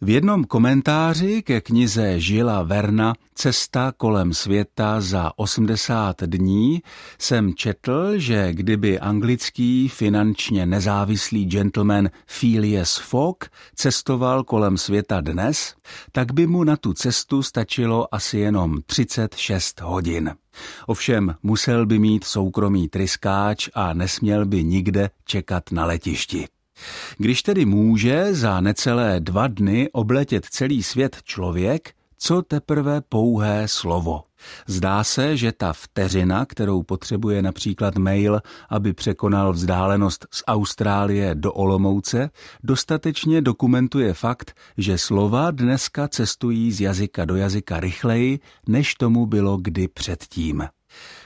V jednom komentáři ke knize Žila Verna Cesta kolem světa za 80 dní jsem četl, že kdyby anglický finančně nezávislý gentleman Phileas Fogg cestoval kolem světa dnes, tak by mu na tu cestu stačilo asi jenom 36 hodin. Ovšem musel by mít soukromý tryskáč a nesměl by nikde čekat na letišti. Když tedy může za necelé dva dny obletět celý svět člověk, co teprve pouhé slovo. Zdá se, že ta vteřina, kterou potřebuje například mail, aby překonal vzdálenost z Austrálie do Olomouce, dostatečně dokumentuje fakt, že slova dneska cestují z jazyka do jazyka rychleji, než tomu bylo kdy předtím.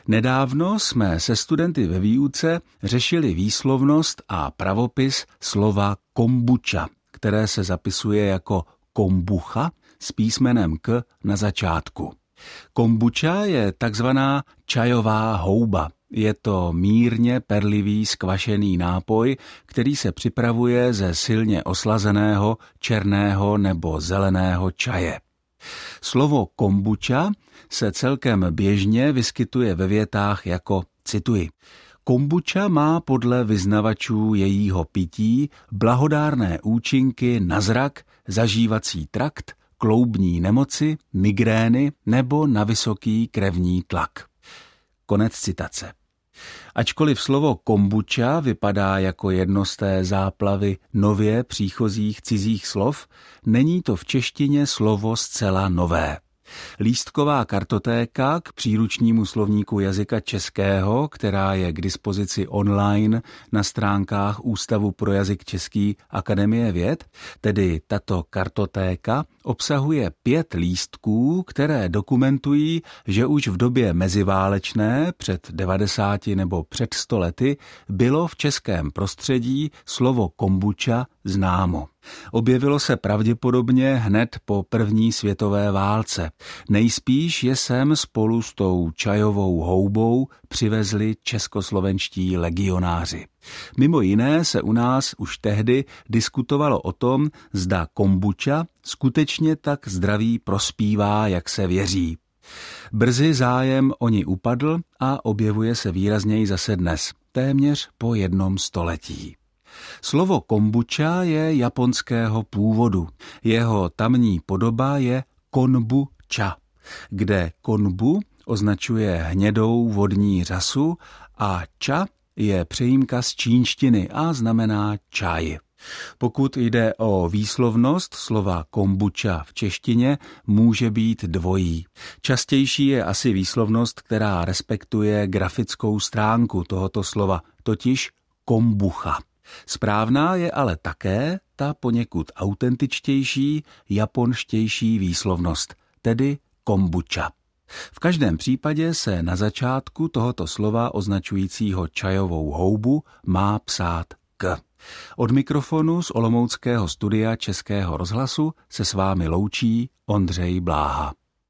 Nedávno jsme se studenty ve výuce řešili výslovnost a pravopis slova kombuča, které se zapisuje jako kombucha s písmenem k na začátku. Kombuča je takzvaná čajová houba. Je to mírně perlivý skvašený nápoj, který se připravuje ze silně oslazeného, černého nebo zeleného čaje. Slovo kombuča se celkem běžně vyskytuje ve větách jako, cituji, Kombuča má podle vyznavačů jejího pití blahodárné účinky na zrak, zažívací trakt, kloubní nemoci, migrény nebo na vysoký krevní tlak. Konec citace. Ačkoliv slovo kombuča vypadá jako jedno z té záplavy nově příchozích cizích slov, není to v češtině slovo zcela nové. Lístková kartotéka k příručnímu slovníku jazyka českého, která je k dispozici online na stránkách Ústavu pro jazyk český Akademie věd, tedy tato kartotéka obsahuje pět lístků, které dokumentují, že už v době meziválečné před 90 nebo před 100 lety bylo v českém prostředí slovo kombuča známo. Objevilo se pravděpodobně hned po první světové válce. Nejspíš je sem spolu s tou čajovou houbou přivezli českoslovenští legionáři. Mimo jiné se u nás už tehdy diskutovalo o tom, zda kombuča skutečně tak zdraví prospívá, jak se věří. Brzy zájem o ní upadl a objevuje se výrazněji zase dnes, téměř po jednom století. Slovo kombuča je japonského původu. Jeho tamní podoba je konbu cha, kde konbu označuje hnědou vodní řasu a cha je přejímka z čínštiny a znamená čaj. Pokud jde o výslovnost slova kombuča v češtině, může být dvojí. Častější je asi výslovnost, která respektuje grafickou stránku tohoto slova, totiž kombucha. Správná je ale také ta poněkud autentičtější, japonštější výslovnost, tedy kombuča. V každém případě se na začátku tohoto slova označujícího čajovou houbu má psát k. Od mikrofonu z Olomouckého studia Českého rozhlasu se s vámi loučí Ondřej Bláha.